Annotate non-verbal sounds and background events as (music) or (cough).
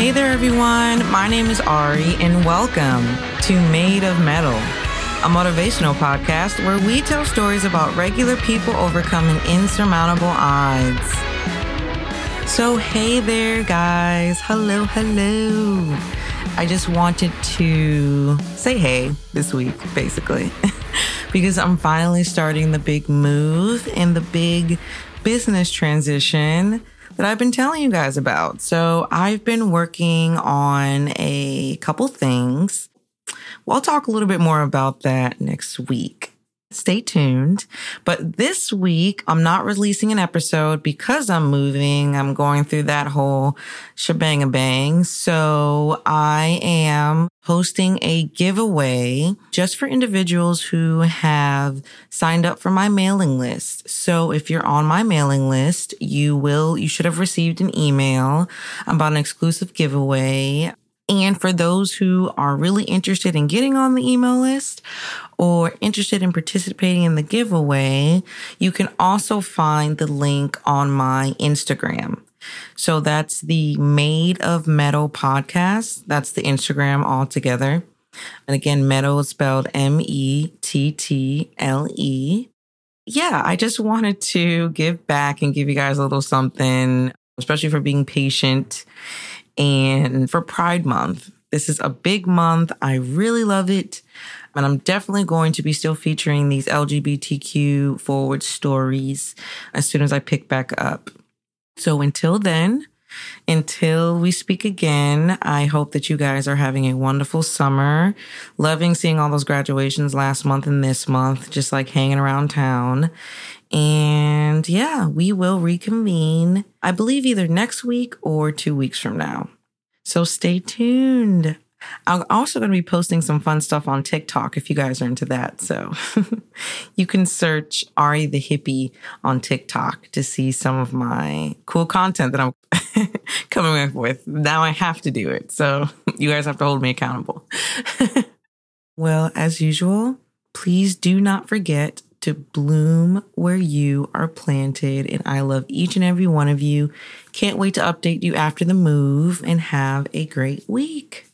Hey there, everyone. My name is Ari, and welcome to Made of Mettle, a motivational podcast where we tell stories about regular people overcoming insurmountable odds. So, hey there, guys. Hello, hello. I just wanted to say hey this week, basically, (laughs) because I'm finally starting the big move and the big business transition that I've been telling you guys about. So I've been working on a couple things. We'll talk a little bit more about that next week. Stay tuned. But this week, I'm not releasing an episode because I'm moving. I'm going through that whole shebang bang. So I am hosting a giveaway just for individuals who have signed up for my mailing list. So if you're on my mailing list, you will, you should have received an email about an exclusive giveaway. And for those who are really interested in getting on the email list or interested in participating in the giveaway, you can also find the link on my Instagram. So that's the Made of Mettle podcast. That's the Instagram altogether. And again, mettle is spelled M E T T L E. Yeah, I just wanted to give back and give you guys a little something, especially for being patient and for Pride Month. This is a big month. I really love it. And I'm definitely going to be still featuring these LGBTQ forward stories as soon as I pick back up. So until then, until we speak again, I hope that you guys are having a wonderful summer. Loving seeing all those graduations last month and this month, just like hanging around town. And yeah, we will reconvene, I believe either next week or two weeks from now. So stay tuned. I'm also going to be posting some fun stuff on TikTok if you guys are into that. So (laughs) you can search Ari the Hippie on TikTok to see some of my cool content that I'm (laughs) coming up with. Now I have to do it. So (laughs) you guys have to hold me accountable. well, as usual, please do not forget to bloom where you are planted. And I love each and every one of you. Can't wait to update you after the move and have a great week.